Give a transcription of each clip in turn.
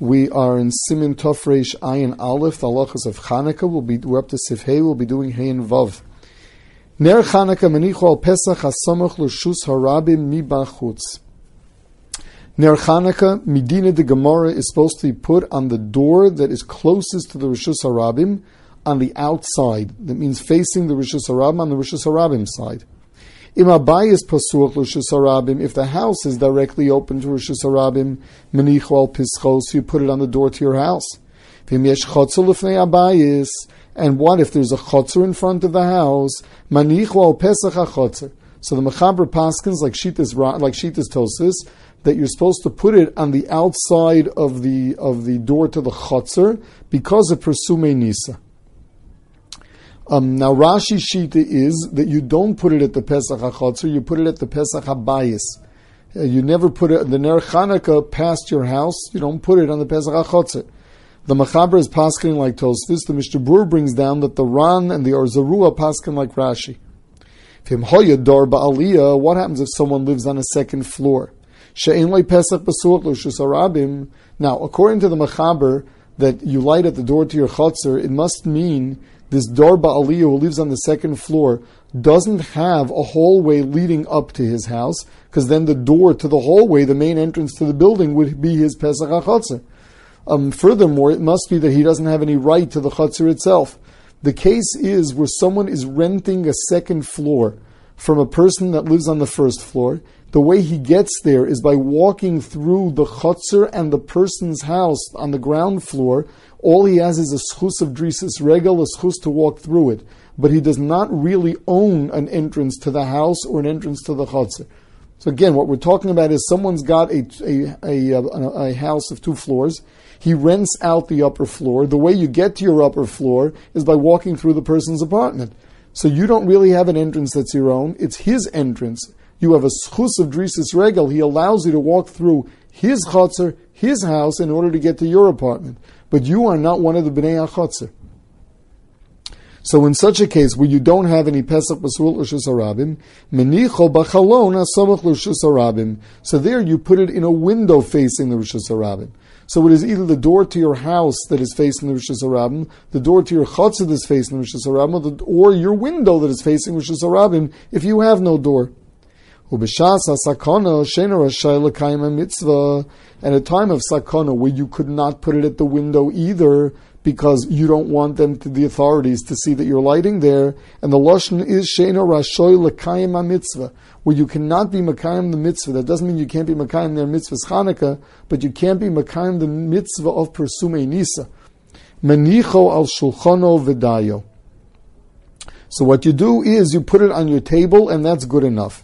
We are in Siman Tofresh Ayin Aleph, the halachas of Chanukah. We'll be, we're up to Seif Hei, we'll be doing Hein Vav. Ner Chanukah Menichu al Pesach HaSamach L'Shus Harabim Mi Bachutz. Ner Chanukah, Medina de Gemara, is supposed to be put on the door that is closest to the Rishus Harabim, on the outside. That means facing the Rishus Harabim on the Rishus Harabim side. Im is pasuach l'shus harabim. If the house is directly open to rishus harabim, menichu al pischos, you put it on the door to your house. V'im yesh chotzer l'fnei abayis. And what if there's a chotzer in front of the house? Manichu al pesach chotzer. So the mechaber paskins like Shitas like Shitas Tosfos that you're supposed to put it on the outside of the of the door to the chotzer because of persume nisa. Um, now Rashi Shita is that you don't put it at the Pesach HaChotzer, you put it at the Pesach HaBayis. Uh, you never put it, the Ner Chanukah past your house, you don't put it on the Pesach HaChotzer. The Machaber is paskin like Tosfos. The Mishnah brings down that the Ran and the Or Zarua paskin like Rashi. What happens if someone lives on a second floor? Now, according to the Machaber, that you light at the door to your chotzer, it must mean this Dor Ba'aliyah who lives on the second floor doesn't have a hallway leading up to his house, because then the door to the hallway, the main entrance to the building, would be his Pesach HaChatzah. Um, furthermore, it must be that he doesn't have any right to the Chatzar itself. The case is where someone is renting a second floor from a person that lives on the first floor. The way he gets there is by walking through the chutzner and the person's house on the ground floor, all he has is a schus of drisis regal, a schus to walk through it. But he does not really own an entrance to the house or an entrance to the chutzner. So again, what we're talking about is someone's got a, a, a, a, house of two floors. He rents out the upper floor. The way you get to your upper floor is by walking through the person's apartment. So you don't really have an entrance that's your own. It's his entrance. You have a schus of drisis regal. He allows you to walk through his chutzner, his house, in order to get to your apartment but you are not one of the Bnei HaChotzer. So in such a case where you don't have any Pesach Basul Lushus Arabim, Menicho Bachalon Asamach Lushus Arabim. So there you put it in a window facing the Rishus Arabim. So it is either the door to your house that is facing the Rishus Arabim, the door to your chutzah that is facing the Rishus Arabim, or your window that is facing Rishus Arabim if you have no door. Ubishas. At a time of sakana where you could not put it at the window either because you don't want them to, the authorities to see that you're lighting there. And the lashon is shena rashoy lekayim mitzvah, where you cannot be makayim the mitzvah. That doesn't mean you can't be makayim their mitzvahs Chanukah, but you can't be makayim the mitzvah of persume nisa. Manicho al shulchano vidayo. So what you do is you put it on your table, and that's good enough.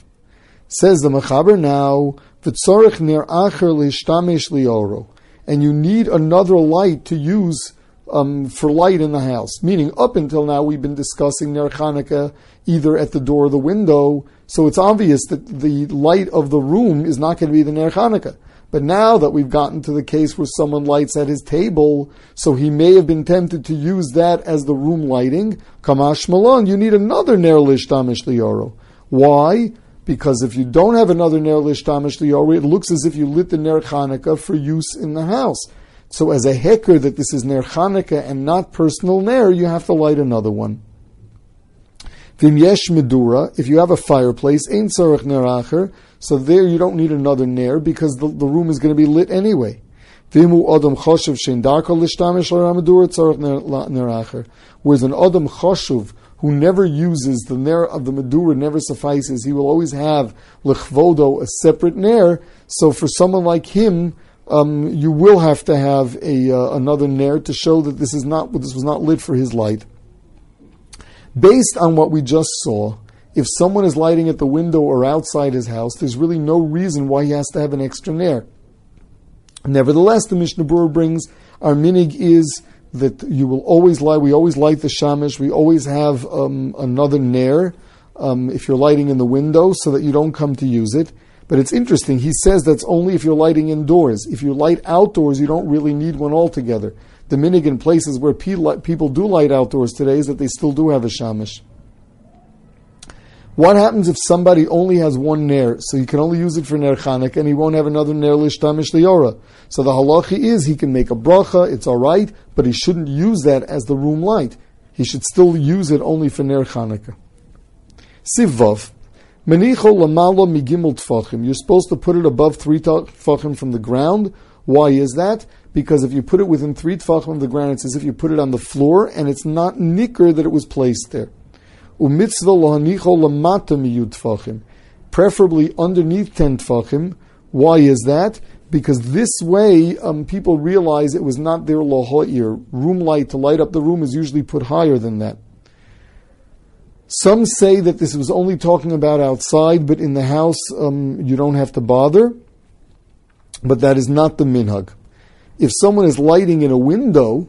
Says the Mechaber now, V'tzorich nir acher lishtamish lioro. And you need another light to use um, for light in the house. Meaning, up until now, we've been discussing Ner Chanukah either at the door or the window, so it's obvious that the light of the room is not going to be the Ner Chanukah. But now that we've gotten to the case where someone lights at his table, so he may have been tempted to use that as the room lighting, Kamash Malon, you need another Ner Lishtamish Lioro. Why? Because if you don't have another ner lishtamish liyori, it looks as if you lit the ner Chanukah for use in the house. So as a hecker that this is ner Chanukah and not personal ner, you have to light another one. Vim yesh medura, if you have a fireplace, ain't tzarech ner acher, so there you don't need another ner because the, the room is going to be lit anyway. Vimu adam choshev shein darko lishtamish ner acher. Whereas an adam choshev who never uses the ner of the Madura never suffices. He will always have lechvodo, a separate ner. So for someone like him, um, you will have to have a uh, another ner to show that this is not this was not lit for his light. Based on what we just saw, if someone is lighting at the window or outside his house, there's really no reason why he has to have an extra ner. Nevertheless, the Mishnah Berurah brings our minig is that you will always light. We always light the shamish. We always have um, another nair um, if you're lighting in the window, so that you don't come to use it. But it's interesting. He says that's only if you're lighting indoors. If you light outdoors, you don't really need one altogether. The minig in places where people do light outdoors today is that they still do have a shamish. What happens if somebody only has one ner, so he can only use it for ner Chanukah, and he won't have another ner lishtamish liyora? So the halacha is he can make a bracha, it's all right, but he shouldn't use that as the room light. He should still use it only for ner Chanukah. Seif Vav. Menicho lamalo migimel tfachim. You're supposed to put it above three tfachim from the ground. Why is that? Because if you put it within three tfachim of the ground, it's as if you put it on the floor, and it's not nicker that it was placed there. Umitzvah lohanicho lamata. Preferably underneath ten tfachim. Why is that? Because this way, um, people realize it was not their lahoir. Room light to light up the room is usually put higher than that. Some say that this was only talking about outside, but in the house um, you don't have to bother. But that is not the minhag. If someone is lighting in a window,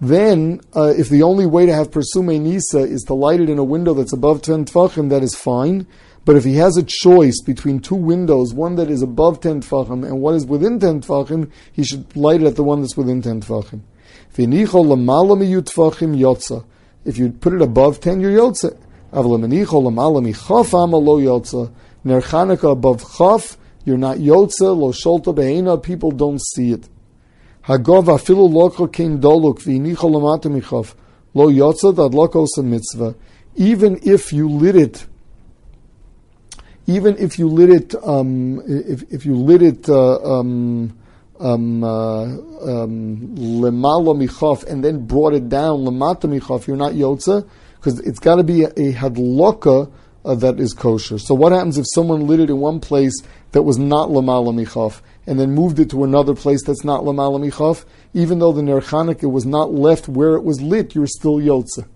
then uh, if the only way to have persume nisa is to light it in a window that's above 10 tfachim, that is fine. But if he has a choice between two windows, one that is above 10 tfachim and one is within 10 tfachim, he should light it at the one that's within 10 tfachim. If you put it above 10, you're yotza. Ner Chanukah above Chaf, you're not Yotze, Lo Sholta people don't see it. Hagov afilu loko kein doluk v'inicho lamata michaf, Lo Yotze dad loko mitzvah. Even if you lit it, even if you lit it, um, if, if you lit it, uh, um, um, uh, um, lemala and then brought it down lemata you're not yotza, because it's got to be a, a hadloka uh, that is kosher. So what happens if someone lit it in one place that was not lamala michaf and then moved it to another place that's not lamala michaf? Even though the ner Chanukah was not left where it was lit, you're still yotze.